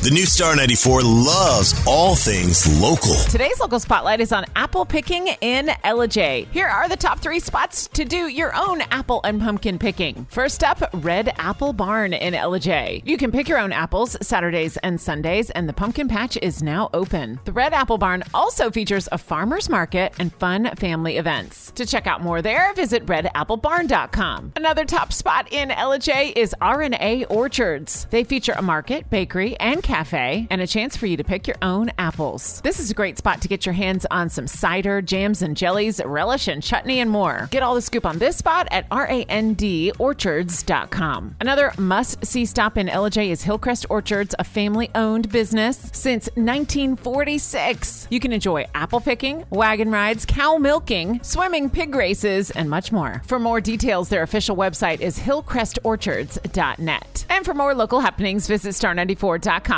The new Star 94 loves all things local. Today's local spotlight is on apple picking in Ellijay. Here are the top three spots to do your own apple and pumpkin picking. First up, Red Apple Barn in Ellijay. You can pick your own apples Saturdays and Sundays, and the pumpkin patch is now open. The Red Apple Barn also features a farmer's market and fun family events. To check out more there, visit redapplebarn.com. Another top spot in Ellijay is R&A Orchards. They feature a market, bakery, and cafe, and a chance for you to pick your own apples. This is a great spot to get your hands on some cider, jams and jellies, relish and chutney, and more. Get all the scoop on this spot at randorchards.com. Another must see stop in Ellijay is Hillcrest Orchards, a family owned business since 1946. You can enjoy apple picking, wagon rides, cow milking, swimming, pig races, and much more. For more details, their official website is hillcrestorchards.net. And for more local happenings, visit star94.com.